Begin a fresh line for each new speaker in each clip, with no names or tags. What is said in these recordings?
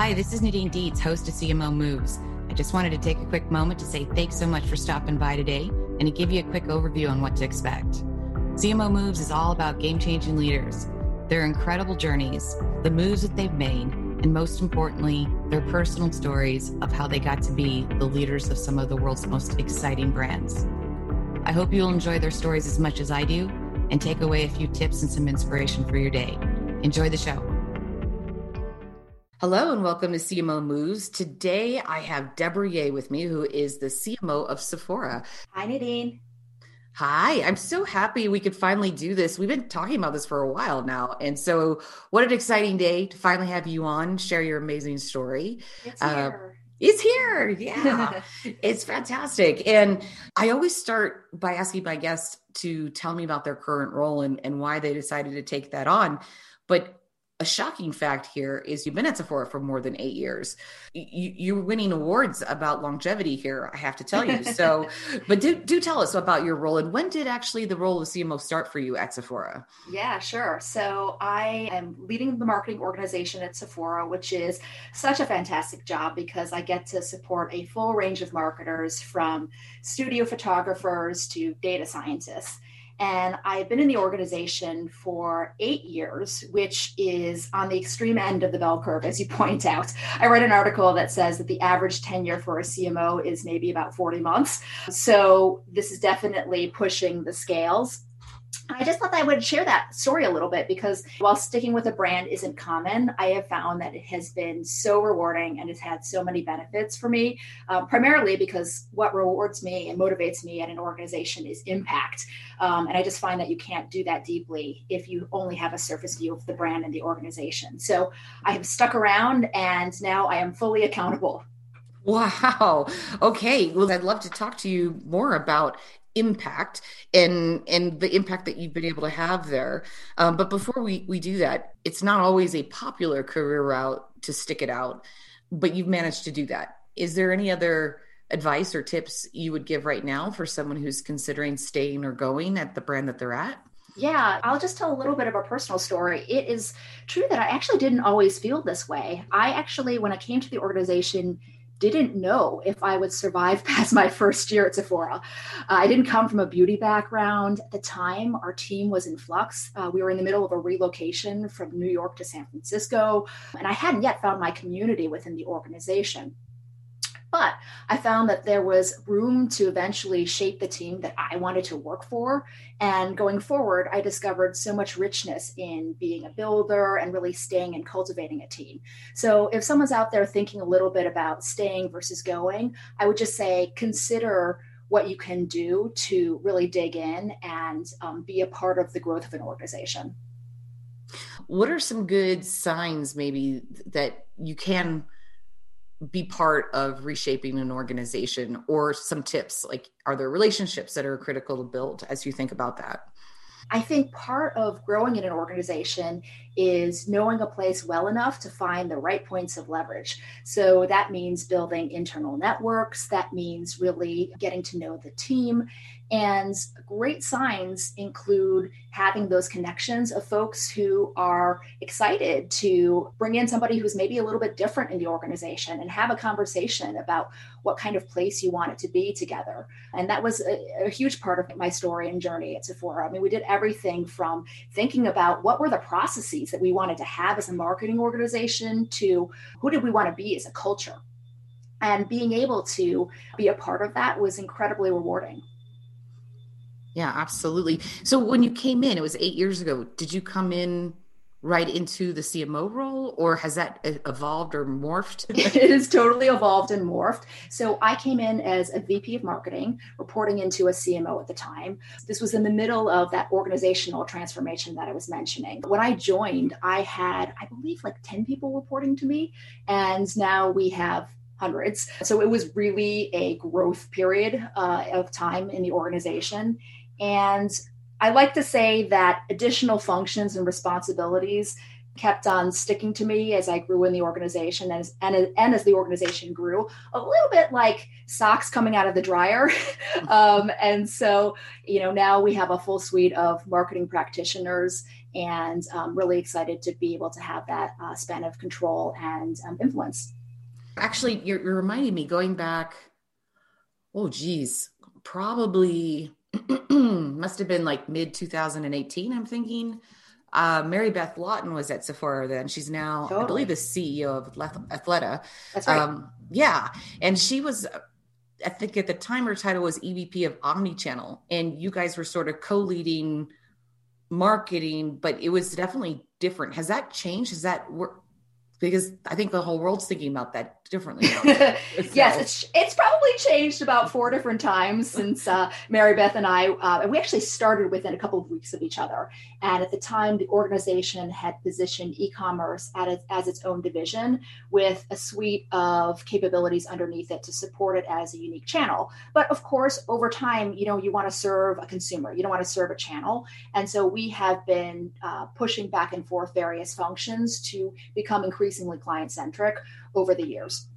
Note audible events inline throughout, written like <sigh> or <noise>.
Hi, this is Nadine Dietz, host of CMO Moves. I just wanted to take a quick moment to say thanks so much for stopping by today and to give you a quick overview on what to expect. CMO Moves is all about game changing leaders, their incredible journeys, the moves that they've made, and most importantly, their personal stories of how they got to be the leaders of some of the world's most exciting brands. I hope you'll enjoy their stories as much as I do and take away a few tips and some inspiration for your day. Enjoy the show. Hello and welcome to CMO Moves. Today I have Deborah Yeh with me, who is the CMO of Sephora.
Hi, Nadine.
Hi, I'm so happy we could finally do this. We've been talking about this for a while now. And so, what an exciting day to finally have you on, share your amazing story.
It's here. Uh,
it's here. Yeah. <laughs> it's fantastic. And I always start by asking my guests to tell me about their current role and, and why they decided to take that on. But a shocking fact here is you've been at Sephora for more than eight years. You, are winning awards about longevity here, I have to tell you. So, <laughs> but do, do tell us about your role and when did actually the role of CMO start for you at Sephora?
Yeah, sure. So, I am leading the marketing organization at Sephora, which is such a fantastic job because I get to support a full range of marketers from studio photographers to data scientists. And I've been in the organization for eight years, which is on the extreme end of the bell curve, as you point out. I read an article that says that the average tenure for a CMO is maybe about 40 months. So this is definitely pushing the scales. I just thought that I would share that story a little bit because while sticking with a brand isn't common, I have found that it has been so rewarding and has had so many benefits for me, uh, primarily because what rewards me and motivates me at an organization is impact. Um, and I just find that you can't do that deeply if you only have a surface view of the brand and the organization. So I have stuck around and now I am fully accountable
Wow. Okay. Well, I'd love to talk to you more about impact and and the impact that you've been able to have there um, but before we we do that it's not always a popular career route to stick it out but you've managed to do that is there any other advice or tips you would give right now for someone who's considering staying or going at the brand that they're at
yeah, I'll just tell a little bit of a personal story. It is true that I actually didn't always feel this way. I actually, when I came to the organization, didn't know if I would survive <laughs> past my first year at Sephora. Uh, I didn't come from a beauty background. At the time, our team was in flux. Uh, we were in the middle of a relocation from New York to San Francisco, and I hadn't yet found my community within the organization. But I found that there was room to eventually shape the team that I wanted to work for. And going forward, I discovered so much richness in being a builder and really staying and cultivating a team. So if someone's out there thinking a little bit about staying versus going, I would just say consider what you can do to really dig in and um, be a part of the growth of an organization.
What are some good signs, maybe, that you can? Be part of reshaping an organization or some tips like are there relationships that are critical to build as you think about that
I think part of growing in an organization is knowing a place well enough to find the right points of leverage. So that means building internal networks, that means really getting to know the team And great signs include having those connections of folks who are excited to bring in somebody who's maybe a little bit different in the organization and have a conversation about what kind of place you want it to be together. And that was a, a huge part of my story and journey at Sephora. I mean, we did everything from thinking about what were the processes that we wanted to have as a marketing organization to who did we want to be as a culture. And being able to be a part of that was incredibly rewarding.
Yeah, absolutely. So when you came in, it was eight years ago. Did you come in right into the CMO role, or has that evolved or morphed? <laughs>
it has totally evolved and morphed. So I came in as a VP of marketing, reporting into a CMO at the time. This was in the middle of that organizational transformation that I was mentioning. When I joined, I had, I believe, like 10 people reporting to me, and now we have hundreds. So it was really a growth period uh, of time in the organization. And I like to say that additional functions and responsibilities kept on sticking to me as I grew in the organization and, and, and as the organization grew, a little bit like socks coming out of the dryer. <laughs> um, and so, you know, now we have a full suite of marketing practitioners and um, really excited to be able to have that uh, span of control and um, influence.
Actually, you're, you're reminding me going back, oh, geez, probably <clears throat> must have been like mid 2018, I'm thinking. Uh, Mary Beth Laughton was at Sephora then. She's now, totally. I believe, the CEO of Athleta.
That's right. Um,
yeah. And she was, I think at the time her title was EVP of Omnichannel. And you guys were sort of co leading marketing, but it was definitely different. Has that changed? Has that, because I think the whole world's thinking about that differently. <laughs>
yes, it's it's probably changed about four different times since uh, Mary Beth and I, uh, and we actually started within a couple of weeks of each other. And at the time, the organization had positioned e-commerce as, as its own division with a suite of capabilities underneath it to support it as a unique channel. But of course, over time, you know, you want to serve a consumer, you don't want to serve a channel, and so we have been uh, pushing back and forth various functions to become increasingly increasingly client centric over the years.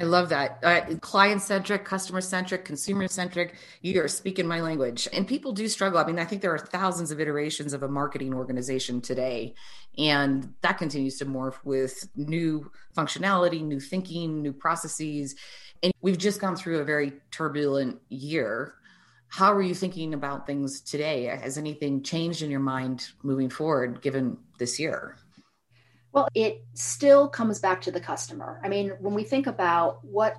I love that. Uh, client centric, customer centric, consumer centric. You are speaking my language. And people do struggle. I mean, I think there are thousands of iterations of a marketing organization today. And that continues to morph with new functionality, new thinking, new processes. And we've just gone through a very turbulent year. How are you thinking about things today? Has anything changed in your mind moving forward given this year?
Well, it still comes back to the customer. I mean, when we think about what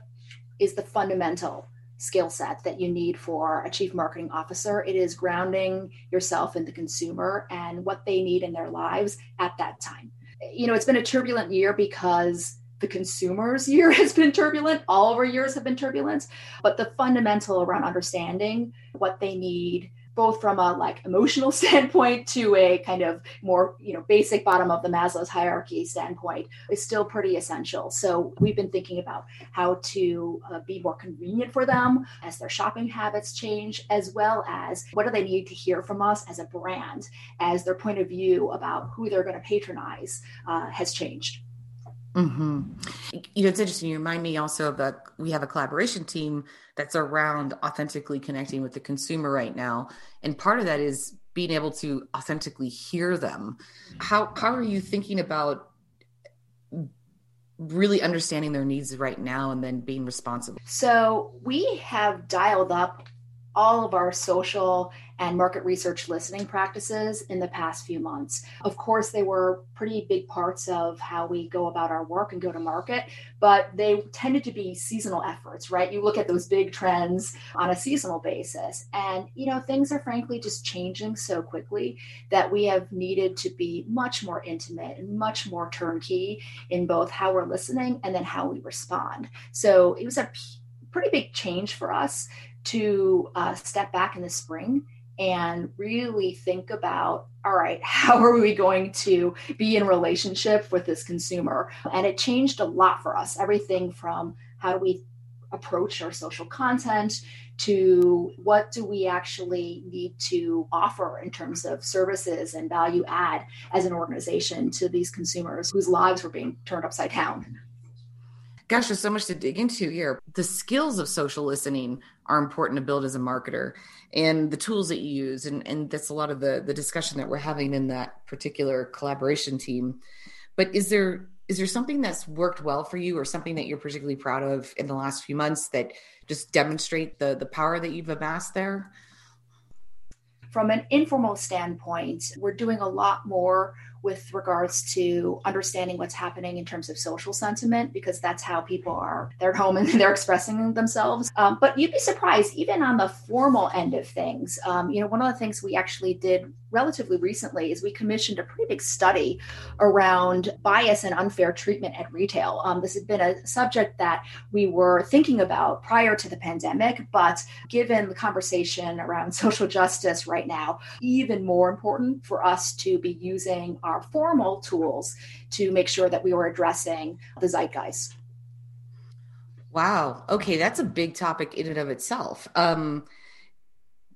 is the fundamental skill set that you need for a chief marketing officer, it is grounding yourself in the consumer and what they need in their lives at that time. You know, it's been a turbulent year because the consumer's <laughs> year has been turbulent. All of our years have been turbulent, but the fundamental around understanding what they need both from a like emotional <laughs> standpoint to a kind of more you know basic bottom of the maslow's hierarchy standpoint is still pretty essential. So we've been thinking about how to uh, be more convenient for them as their shopping habits change as well as what do they need to hear from us as a brand as their point of view about who they're going to patronize uh, has changed
Mm-hmm. You know, it's interesting. You remind me also of we have a collaboration team that's around authentically connecting with the consumer right now, and part of that is being able to authentically hear them. How how are you thinking about really understanding their needs right now and then being responsible?
So we have dialed up all of our social and market research listening practices in the past few months. Of course, they were pretty big parts of how we go about our work and go to market, but they tended to be seasonal efforts, right? You look at those big trends on a seasonal basis, and you know, things are frankly just changing so quickly that we have needed to be much more intimate and much more turnkey in both how we're listening and then how we respond. So it was a pretty big change for us to uh, step back in the spring and really think about all right <laughs> how are we going to be in relationship with this consumer? And it changed a lot for us everything from how do we approach our social content to what do we actually need to offer in terms of services and value add as an organization to these consumers whose lives were being turned upside down
Gosh, there's so much to dig into here. The skills of social listening are important to build as a marketer and the tools that you use. And, and that's a lot of the, the discussion that we're having in that particular collaboration team. But is there is there something that's worked well for you or something that you're particularly proud of in the last few months that just demonstrate the the power that you've amassed there?
From an informal standpoint, we're doing a lot more with regards to understanding what's happening in terms of social sentiment because that's how people are they're at home and <laughs> they're expressing themselves. Um, but you'd be surprised even on the formal end of things um, you know one of the things we actually did relatively recently is we commissioned a pretty big study around bias and unfair treatment at retail. Um, this has been a subject that we were thinking about prior to the pandemic but given the conversation around <laughs> social justice right now even more important for us to be using our our formal tools to make sure that we were addressing the zeitgeist.
Wow. Okay, that's a big topic in and of itself. Um,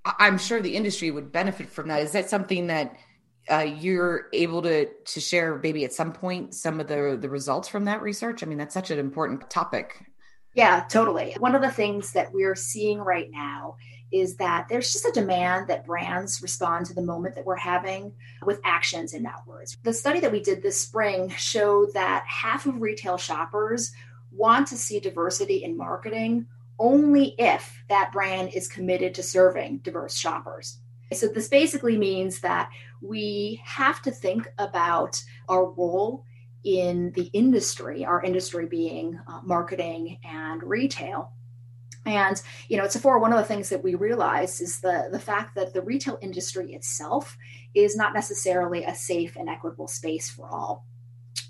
I'm sure the industry would benefit from that. Is that something that uh, you're able to to share maybe at some point some of the the results from that research? I mean, that's such an important topic.
Yeah, totally. One of the things that we're seeing right now is that there's just a demand that brands respond to the moment that we're having with actions and not words. The study that we did this spring showed that half of retail shoppers want to see diversity in marketing only if that brand is committed to serving diverse shoppers. So, this basically means that we have to think about our role in the industry, our industry being uh, marketing and retail, and you know, at Sephora, one of the things that we realize is the the fact that the retail industry itself is not necessarily a safe and equitable space for all.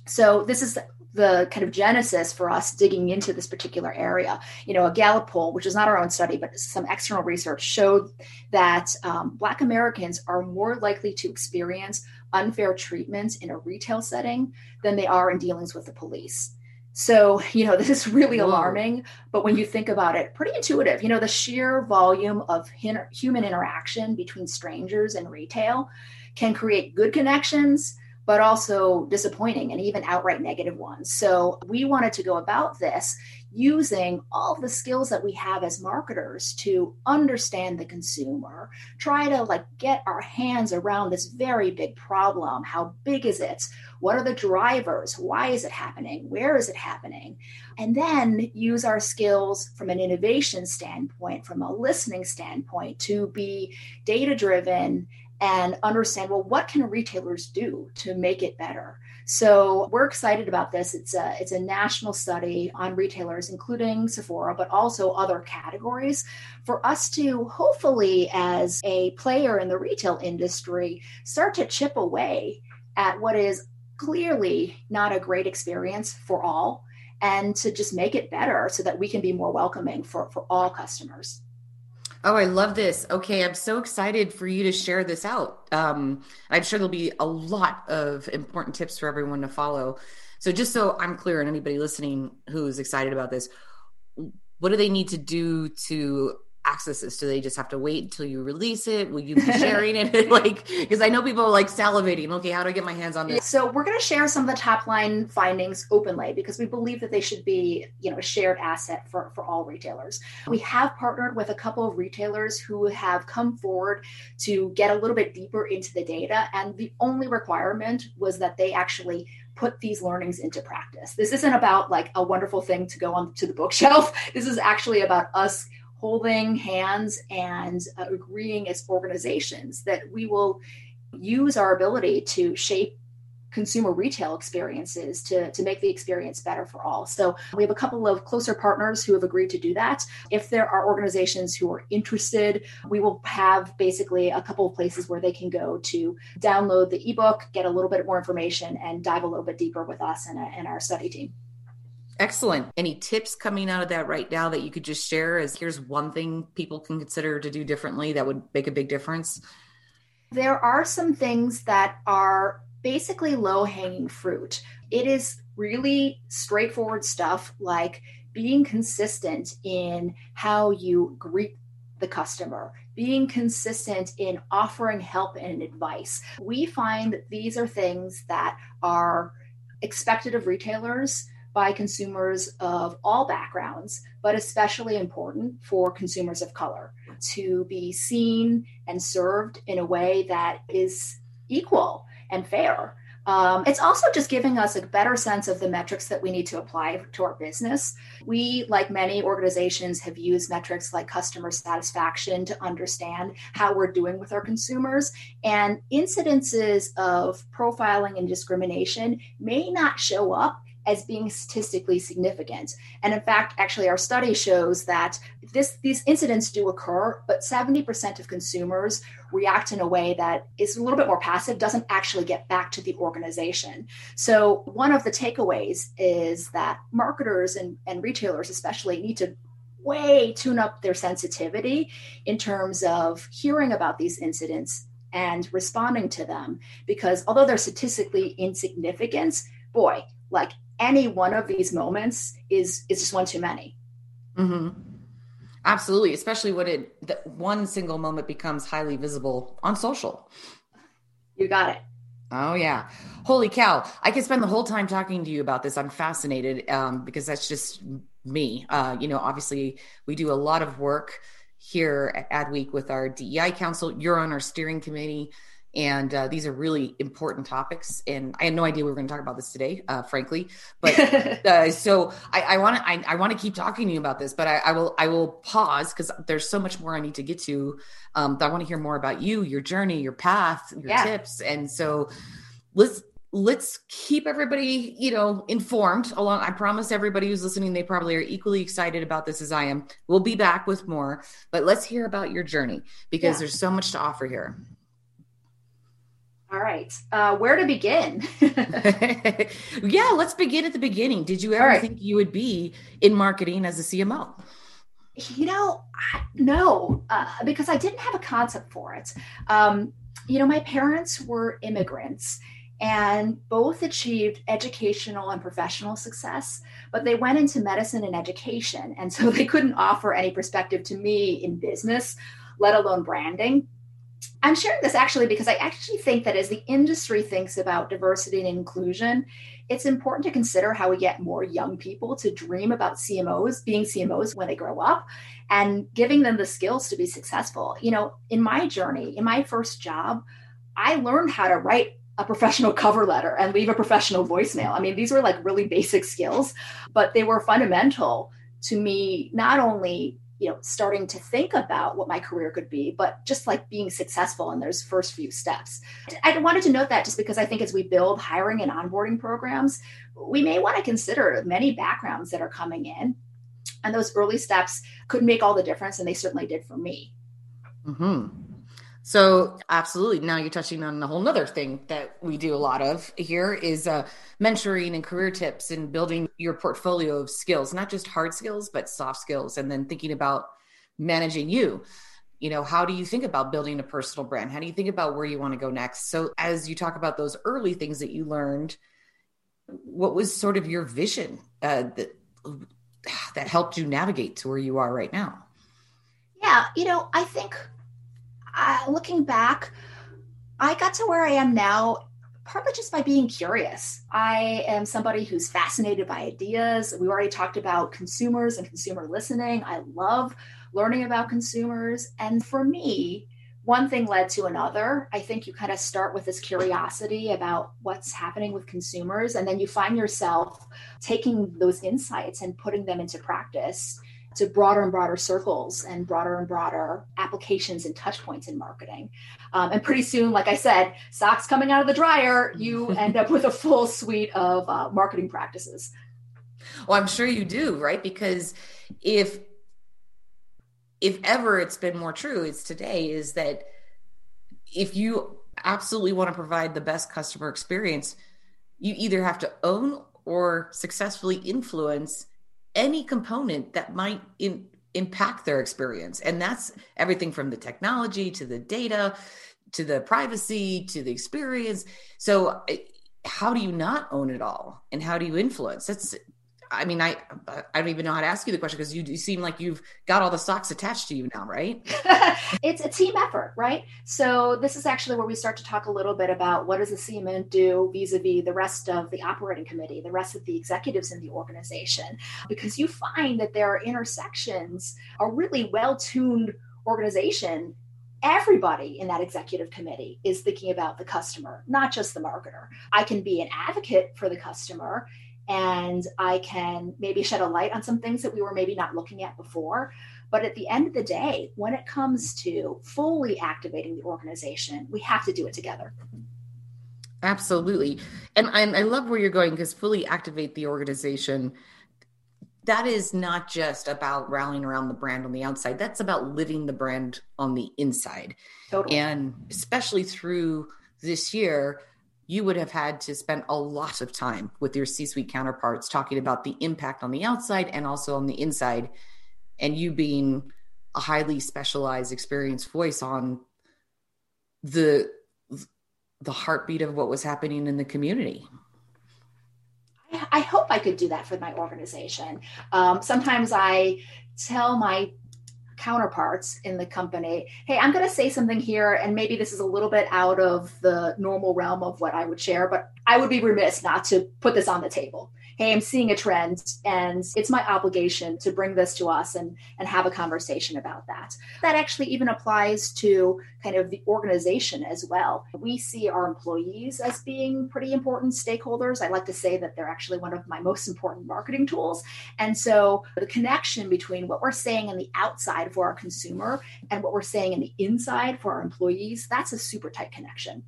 So this is the kind of genesis for us digging into this particular area. You know, a Gallup poll, which is not our own study, but some external research showed that um, Black Americans are more likely to experience unfair treatment in a retail setting than they are in dealings with the police. So, you know, <laughs> this is really alarming, but when you think about it, pretty intuitive. You know, the sheer volume of human interaction between strangers and retail can create good connections, but also disappointing and even outright negative ones. So, we wanted to go about this using all the skills that we have as marketers to understand the consumer, try to like get our hands around this very big problem. How big is it? What are the drivers? Why is it happening? Where is it happening? And then use our skills from an innovation standpoint, from a listening standpoint, to be data driven and understand well, what can retailers do to make it better? So we're excited about this. It's a it's a national study on retailers, including Sephora, but also other categories, for us to hopefully, as a player in the retail industry, start to chip away at what is clearly not a great experience for all and to just make it better so that we can be more welcoming for, for all customers.
Oh, I love this. Okay, I'm so excited for you to share this out. Um, I'm sure there'll be a lot of important tips for everyone to follow. So, just so I'm clear, and anybody listening who's excited about this, what do they need to do to access this? Do they just have to wait until you release it? Will you be <laughs> sharing it? <laughs> like, because I know people are like salivating. Okay, how do I get my hands on this?
So we're going to share some of the top line findings openly because we believe that they should be, you know, a shared asset for for all retailers. We have partnered with a couple of retailers who have come forward to get a little bit deeper into the data, and the only requirement was that they actually put these learnings into practice. This isn't about like a wonderful thing to go on to the bookshelf. <laughs> This is actually about us holding hands and uh, agreeing as organizations that we will use our ability to shape consumer retail experiences to, to make the experience better for all. So we have a couple of closer partners who have agreed to do that. If there are organizations who are interested, we will have basically a couple of places where they can go to download the ebook, get a little bit more information, and dive a little bit deeper with us and, and our study team.
Excellent. Any tips coming out of that right now that you could just share as here's one thing people can consider to do differently that would make a big difference?
There are some things that are basically low hanging fruit. It is really straightforward stuff like being consistent in how you greet the customer, being consistent in offering help and advice. We find that these are things that are expected of retailers by consumers of all backgrounds, but especially important for consumers of color to be seen and served in a way that is equal and fair. Um, it's also just giving us a better sense of the metrics that we need to apply to our business. We, like many organizations, have used metrics like customer satisfaction to understand how we're doing with our consumers. And incidences of profiling and discrimination may not show up as being statistically significant. And in fact, actually, our study shows that this, these incidents do occur, but 70% of consumers react in a way that is a little bit more passive, doesn't actually get back to the organization. So, one of the takeaways is that marketers and, and retailers, especially, need to way tune up their sensitivity in terms of hearing about these incidents and responding to them. Because although they're statistically insignificant, boy, like any one of these moments is is just one too many.
Mm-hmm. Absolutely, especially when it that one single moment becomes highly visible on social.
You got it.
Oh yeah, holy cow! I could spend the whole time talking to you about this. I'm fascinated um, because that's just me. Uh, you know, obviously we do a lot of work here at Adweek with our DEI council. You're on our steering committee. And uh, these are really important topics. And I had no idea we were going to talk about this today, uh, frankly. But <laughs> uh, so I want to I, I want to keep talking to you about this, but I, I will I will pause because there's so much more I need to get to. Um, I want to hear more about you, your journey, your path, your yeah. tips. And so let's let's keep everybody you know informed along i promise everybody who's listening they probably are equally excited about this as i am we'll be back with more but let's hear about your journey because yeah. there's so much to offer here
all right. Uh, where to begin? <laughs>
yeah, let's begin at the beginning. Did you ever right. think you would be in marketing as a CMO?
You know, I, no, uh, because I didn't have a concept for it. Um, you know, my parents were immigrants and both achieved educational and professional success, but they went into medicine and education. And so <laughs> they couldn't offer any perspective to me in business, let alone branding. I'm sharing this actually because I actually think that as the industry thinks about diversity and inclusion, it's important to consider how we get more young people to dream about CMOs, being CMOs when they grow up, and giving them the skills to be successful. You know, in my journey, in my first job, I learned how to write a professional <laughs> cover letter and leave a professional voicemail. I mean, these were like really basic skills, but they were fundamental to me not only you know starting to think about what my career could be but just like being successful in those first few steps i wanted to note that just because i think as we build hiring and onboarding programs we may want to consider many backgrounds that are coming in and those early steps could make all the difference and they certainly did for me
mm-hmm. So absolutely. Now you're touching on a whole nother thing that we do a lot of here is uh, mentoring and career tips and building your portfolio of skills, not just hard skills, but soft skills. And then thinking about managing you. You know, how do you think about building a personal brand? How do you think about where you want to go next? So as you talk about those early things that you learned, what was sort of your vision uh, that that helped you navigate to where you are right now?
Yeah, you know, I think Uh, looking back, I got to where I am now partly just by being curious. I am somebody who's fascinated by ideas. We already talked about consumers and consumer listening. I love learning about consumers. And for me, one thing led to another. I think you kind of start with this curiosity about what's happening with consumers, and then you find yourself taking those insights and putting them into practice to broader and broader circles and broader and broader applications and touch points in marketing. Um, and pretty soon, like I said, socks coming out of the dryer, you <laughs> end up with a full suite of uh, marketing practices.
Well, I'm sure you do, right? Because if if ever it's been more true, it's today is that if you absolutely want to provide the best customer experience, you either have to own or successfully influence any component that might in, impact their experience. And that's everything from the technology to the data to the privacy to the experience. So, how do you not own it all? And how do you influence? That's I mean, I I don't even know how to ask you the question because you, you seem like you've got all the stocks attached to you now, right? <laughs>
it's a team effort, right? So this is actually where we start to talk a little bit about what does the CMO do vis-a-vis the rest of the operating committee, the rest of the executives in the organization, because you find that there are intersections, a really well-tuned organization everybody in that executive committee is thinking about the customer, not just the marketer. I can be an advocate for the customer and I can maybe shed a light on some things that we were maybe not looking at before. But at the end of the day, when it comes to fully activating the organization, we have to do it together.
Absolutely. And I, I love where you're going because fully activate the organization. That is not just about rallying around the brand on the outside, that's about living the brand on the inside. Totally. And especially through this year, you would have had to spend a lot of time with your C suite counterparts talking about the impact on the outside and also on the inside. And you being a highly specialized, experienced voice on the the heartbeat of what was happening in the community.
I hope I could do that for my organization. Um, sometimes I tell my counterparts in the company hey i'm going to say something here and maybe this is a little bit out of the normal realm of what i would share but i would be remiss not to put this on the table hey, I'm seeing a trend and it's my obligation to bring this to us and, and have a conversation about that. That actually even applies to kind of the organization as well. We see our employees as being pretty important stakeholders. I like to say that they're actually one of my most important marketing tools. And so the connection between what we're saying in the outside for our consumer and what we're saying in the inside for our employees, that's a super tight connection.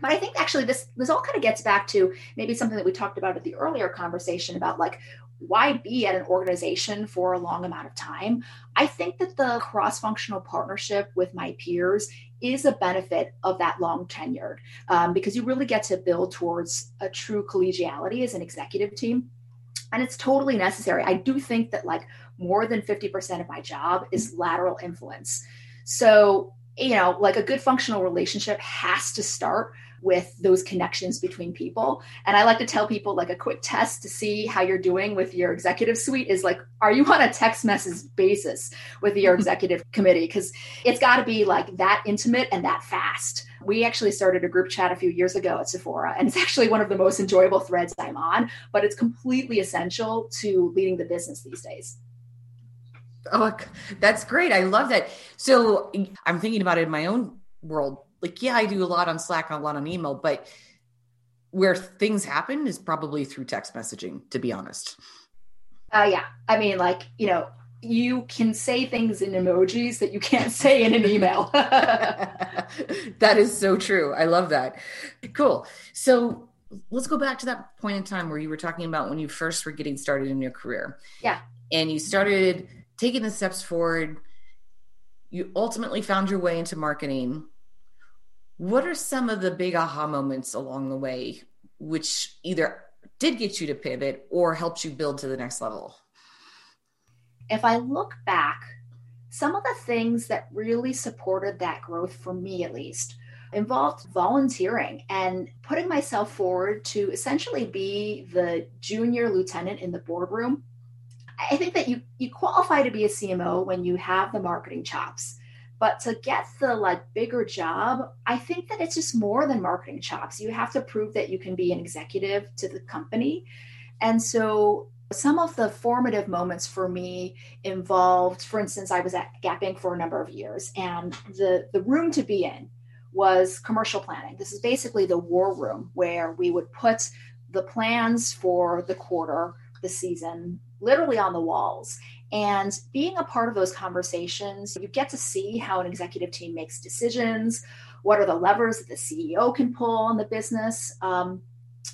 But I think actually this this all kind of gets back to maybe something that we talked about at the earlier conversation about like why be at an organization for a long amount of time? I think that the cross functional partnership with my peers is a benefit of that long tenured um, because you really get to build towards a true collegiality as an executive team. And it's totally necessary. I do think that like more than 50% of my job is lateral influence. So, you know, like a good functional relationship has to start with those connections between people. And I like to tell people like a quick test to see how you're doing with your executive suite is like, are you on a text message basis with your mm-hmm. executive committee? Because it's got to be like that intimate and that fast. We actually started a group chat a few years ago at Sephora, and it's actually one of the most enjoyable threads I'm on, but it's completely essential to leading the business these days.
Oh, that's great. I love that. So I'm thinking about it in my own world like yeah i do a lot on slack and a lot on email but where things happen is probably through text messaging to be honest.
Uh, yeah. I mean like you know you can say things in emojis that you can't <laughs> say in an email. <laughs>
That is so true. I love that. Cool. So let's go back to that point in time where you were talking about when you first were getting started in your career.
Yeah.
And you started taking the steps forward. You ultimately found your way into marketing what are some of the big aha moments along the way, which either did get you to pivot or helped you build to the next level?
If I look back, some of the things that really supported that growth for me, at least, involved volunteering and putting myself forward to essentially be the junior lieutenant in the boardroom. I think that you you qualify to be a CMO when you have the marketing chops but to get the like bigger job, I think that it's just more than marketing chops. You have to prove that you can be an executive to the company. And so some of the formative moments for me involved, for instance, I was at Gap Inc. for a number of years, and the, the room to be in was commercial planning. This is basically the war room where we would put the plans for the quarter, the season, literally on the walls. And being a part of those conversations, you get to see how an executive team makes decisions. What are the levers that the CEO can pull on the business? Um,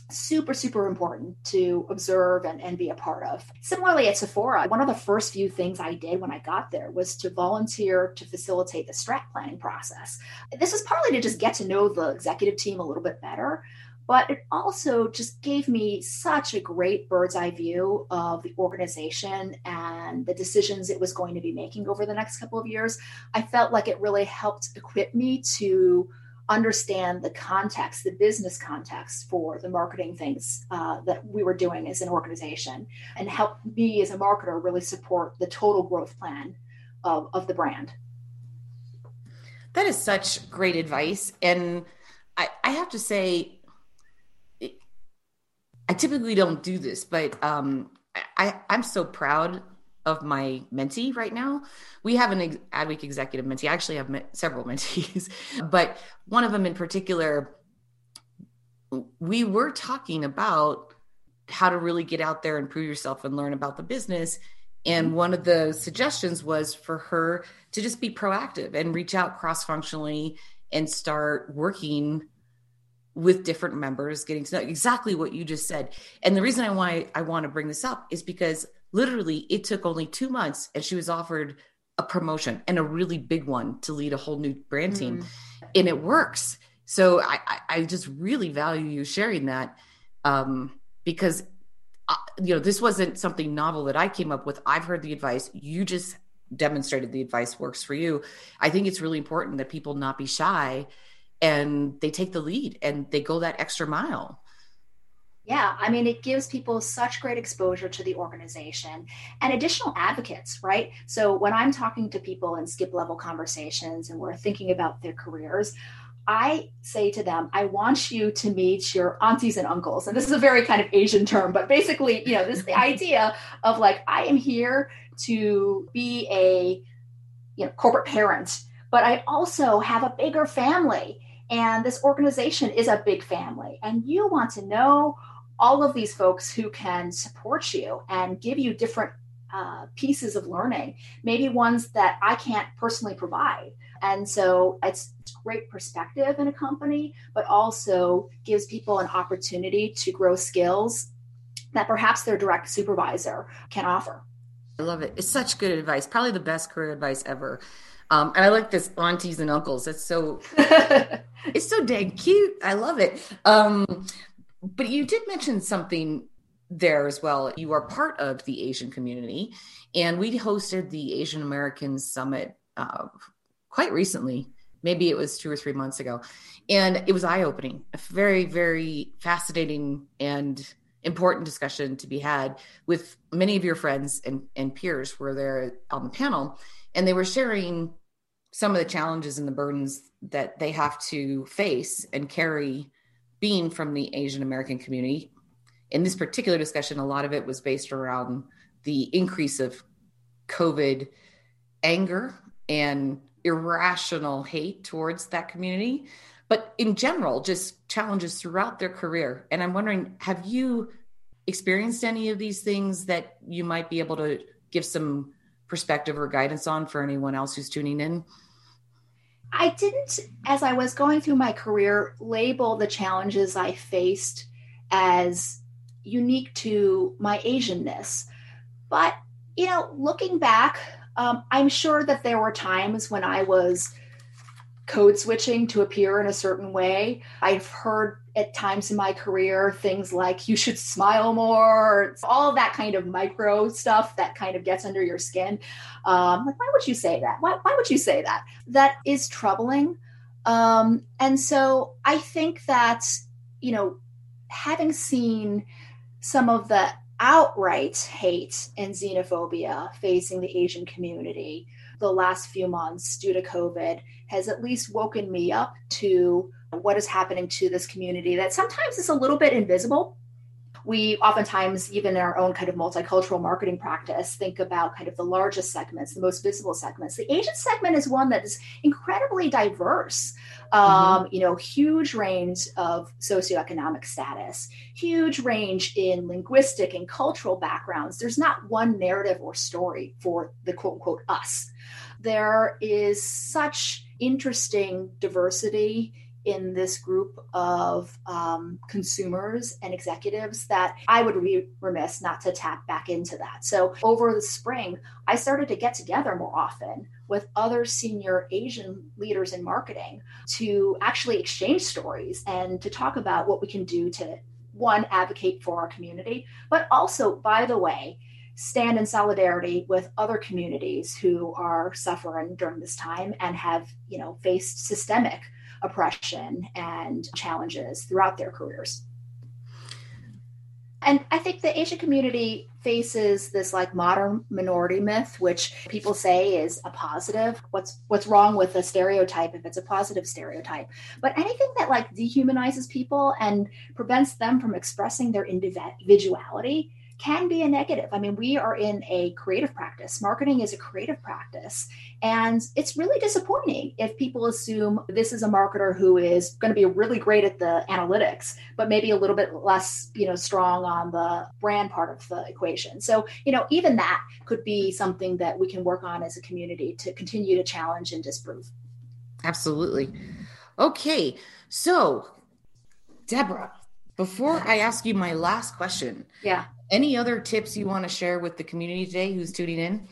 super, super important to observe and, and be a part of. Similarly, at Sephora, one of the first few things I did when I got there was to volunteer to facilitate the strat planning process. This was partly to just get to know the executive team a little bit better, but it also just gave me such a great bird's eye view of the organization and the decisions it was going to be making over the next couple of years. I felt like it really helped equip me to understand the context, the business context for the marketing things uh, that we were doing as an organization, and help me as a marketer really support the total growth plan of, of the brand.
That is such great advice. And I, I have to say, I typically don't do this, but um, I, I'm so proud of my mentee right now. We have an Adweek executive mentee. I actually have met several <laughs> mentees, but one of them in particular, we were talking about how to really get out there and prove yourself and learn about the business. And mm-hmm. one of the suggestions was for her to just be proactive and reach out cross functionally and start working with different members, getting to know exactly what you just said. And the reason I why I want to bring this up is because literally it took only two months and she was offered a promotion and a really big one to lead a whole new brand team. Mm. and it works. So I, I just really value you sharing that um, because uh, you know this wasn't something novel that i came up with. I've heard the advice. You just demonstrated the advice works for you. I think it's really important that people not be shy and they take the lead and they go that extra mile
yeah, I mean, it gives people such great exposure to the organization and additional advocates, right? So when I'm talking to people in skip level conversations and we're thinking about their careers, I say to them, I want you to meet your aunties and uncles. And this is a very kind of Asian term, but basically, you know, this is the <laughs> idea of like, I am here to be a you know, corporate parent, but I also have a bigger family. And this organization is a big family. And you want to know all of these folks who can support you and give you different uh, pieces of learning, maybe ones that I can't personally provide. And so it's great perspective in a company, but also gives people an opportunity to grow skills that perhaps their direct supervisor can offer.
I love it. It's such good advice, probably the best career advice ever. Um, and I like this aunties and uncles. It's so <laughs> it's so dang cute. I love it. Um, but you did mention something there as well. You are part of the Asian community, and we hosted the Asian American Summit uh, quite recently. Maybe it was two or three months ago. And it was eye opening, a very, very fascinating and important discussion to be had with many of your friends and, and peers were there on the panel. And they were sharing some of the challenges and the burdens that they have to face and carry being from the Asian American community. In this particular discussion, a lot of it was based around the increase of COVID anger and irrational hate towards that community. But in general, just challenges throughout their career. And I'm wondering, have you experienced any of these things that you might be able to give some perspective or guidance on for anyone else who's tuning in?
I didn't, as I was going through my career, label the challenges I faced as unique to my Asianness. But, you know, looking back, um, I'm sure that there were times when I was code switching to appear in a certain way. I've heard at times in my career things like you should smile more, all that kind of micro stuff that kind of gets under your skin. Um, like, why would you say that? Why, why would you say that? That is troubling. Um, and so I think that, you know, having seen some of the outright hate and xenophobia facing the Asian community, the last few months due to COVID has at least woken me up to what is happening to this community that sometimes is a little bit invisible. We oftentimes, even in our own kind of multicultural marketing practice, think about kind of the largest segments, the most visible segments. The Asian segment is one that is incredibly diverse. Um, mm-hmm. You know, huge range of socioeconomic status, huge range in linguistic and cultural backgrounds. There's not one narrative or story for the quote unquote us there is such interesting diversity in this group of um, consumers and executives that I would be remiss not to tap back into that. So over the spring, I started to get together more often with other senior Asian leaders in marketing to actually exchange stories and to talk about what we can do to one advocate for our community, but also, by the way, stand in solidarity with other communities who are suffering during this time and have you know faced systemic oppression and challenges throughout their careers. And I think the Asian community faces this like model minority myth, which people say is a positive. What's what's wrong with a stereotype if it's a positive stereotype? But anything that like dehumanizes people and prevents them from expressing their individuality can be a negative. I mean, we are in a creative practice. Marketing is a creative practice. And it's really disappointing if people assume this is a marketer who is going to be really great at the analytics, but maybe a little bit less, you know, strong on the brand part of the equation. So, you know, even that could be something that we can work on as a community to continue to challenge and disprove.
Absolutely. Okay. So, Deborah, before I ask you my last question,
yeah,
any other tips you want to share with the community today who's tuning in?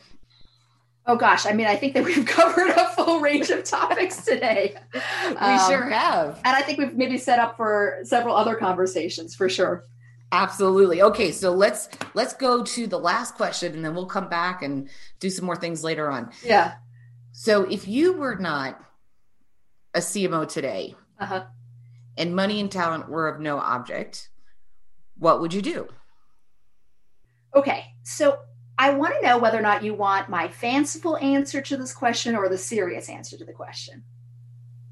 Oh gosh, I mean, I think that we've <laughs> covered a full range of topics today. <laughs>
we um, sure have.
And I think we've maybe set up for several other conversations for sure.
Absolutely. Okay, so let's let's go to the last question and then we'll come back and do some more things later on.
Yeah.
So if you were not a CMO today uh-huh. and money and talent were of no object, what would you do?
Okay, so I want to know whether or not you want my fanciful answer to this question or the serious answer to the question.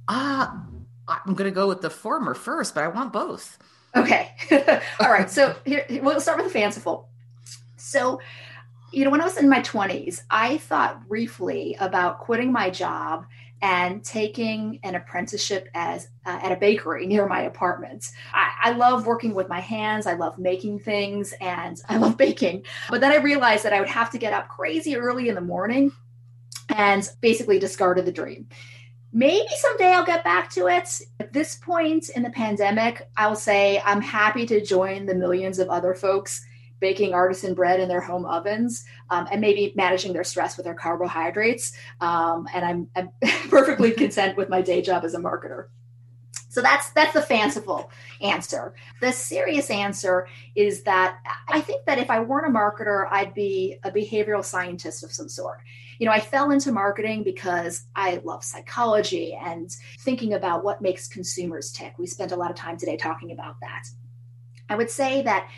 Ah, uh, I'm going to go with the former first, but I want both.
Okay. <laughs> All right. So here, we'll start with the fanciful. So, you know, when I was in my 20s, I thought briefly about quitting my job and taking an apprenticeship as uh, at a bakery near my apartment. I, I, love working with my hands. I love making things and <laughs> I love baking. But then I realized that I would have to get up crazy early in the morning and basically discarded the dream. Maybe someday I'll get back to it. At this point in the pandemic, I'll say I'm happy to join the millions of other folks baking artisan bread in their home ovens um, and maybe managing their stress with their carbohydrates. Um, and I'm, I'm <laughs> perfectly <laughs> content with my day job as a marketer. So that's that's the fanciful answer. The serious answer is that I think that if I weren't a marketer, I'd be a behavioral scientist of some sort. You know, I fell into marketing because I love psychology and thinking about what makes consumers tick. We spent a lot of time today talking about that. I would say that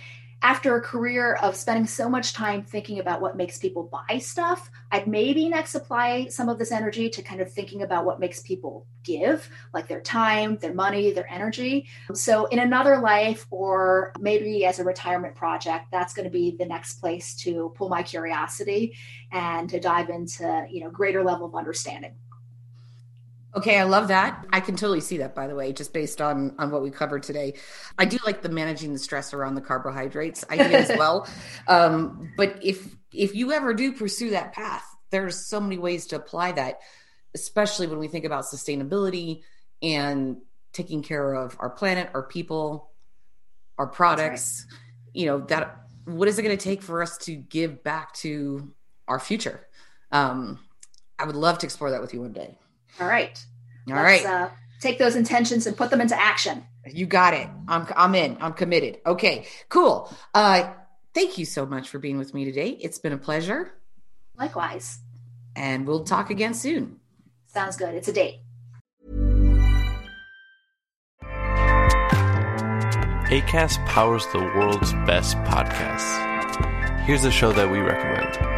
after a career of spending so much time thinking about what makes people buy stuff, I'd maybe next apply some of this energy to kind of thinking about what makes people give, like their time, their money, their energy. So, in another life, or maybe as a retirement project, that's going to be the next place to pull my curiosity and to dive into, you know, greater level of understanding.
Okay, I love that. I can totally see that by the way, just based on on what we covered today. I do like the managing the stress around the carbohydrates idea as well. <laughs> Um, but if if you ever do pursue that path, there's so many ways to apply that, especially when we think about sustainability and taking care of our planet, our people, our products. Right. You know, that what is it going to take for us to give back to our future? Um, I would love to explore that with you one day.
All right.
All Let's, right.
Uh, take those intentions and put them into action.
You got it. I'm I'm in. I'm committed. Okay. Cool. Uh thank you so much for being with me today. It's been a pleasure.
Likewise.
And we'll talk again soon.
Sounds good. It's a date.
ACAST powers the world's best podcasts. Here's a show that we recommend.